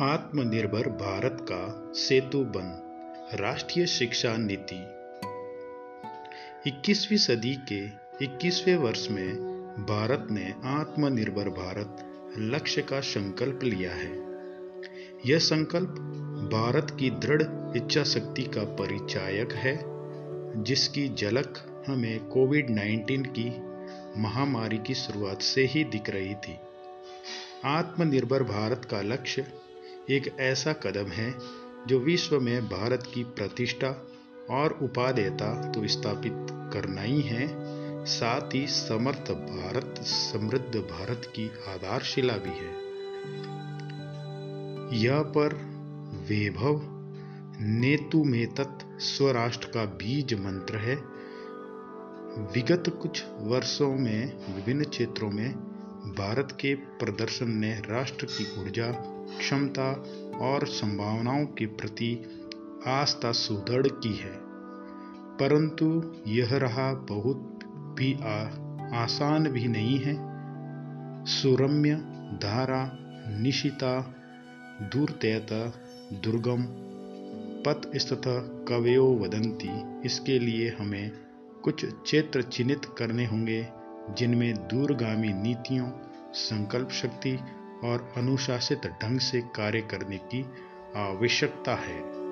आत्मनिर्भर भारत का सेतु बन, राष्ट्रीय शिक्षा नीति। 21वीं सदी के 21वें वर्ष में भारत ने आत्मनिर्भर भारत लक्ष्य का संकल्प लिया है। यह संकल्प भारत की दृढ़ इच्छा शक्ति का परिचायक है, जिसकी झलक हमें कोविड 19 की महामारी की शुरुआत से ही दिख रही थी। आत्मनिर्भर भारत का लक्ष्य एक ऐसा कदम है जो विश्व में भारत की प्रतिष्ठा और उपादेयता तो स्थापित करना ही है। साथ ही समर्थ भारत, समृद्ध भारत की आधारशिला भी है। यह पर वैभव, नेतु में स्वराष्ट्र का बीज मंत्र है। विगत कुछ वर्षों में, विभिन्न क्षेत्रों में भारत के प्रदर्शन ने राष्ट्र की ऊर्जा क्षमता और संभावनाओं के प्रति आस्था सुदृढ़ की है। परंतु यह रहा बहुत भी आ, आसान भी नहीं है। सुरम्य धारा निशिता दूरतयता दुर्गम पथ स्थित कवयो वदंती इसके लिए हमें कुछ क्षेत्र चिन्हित करने होंगे जिनमें दूरगामी नीतियों संकल्प शक्ति और अनुशासित ढंग से कार्य करने की आवश्यकता है।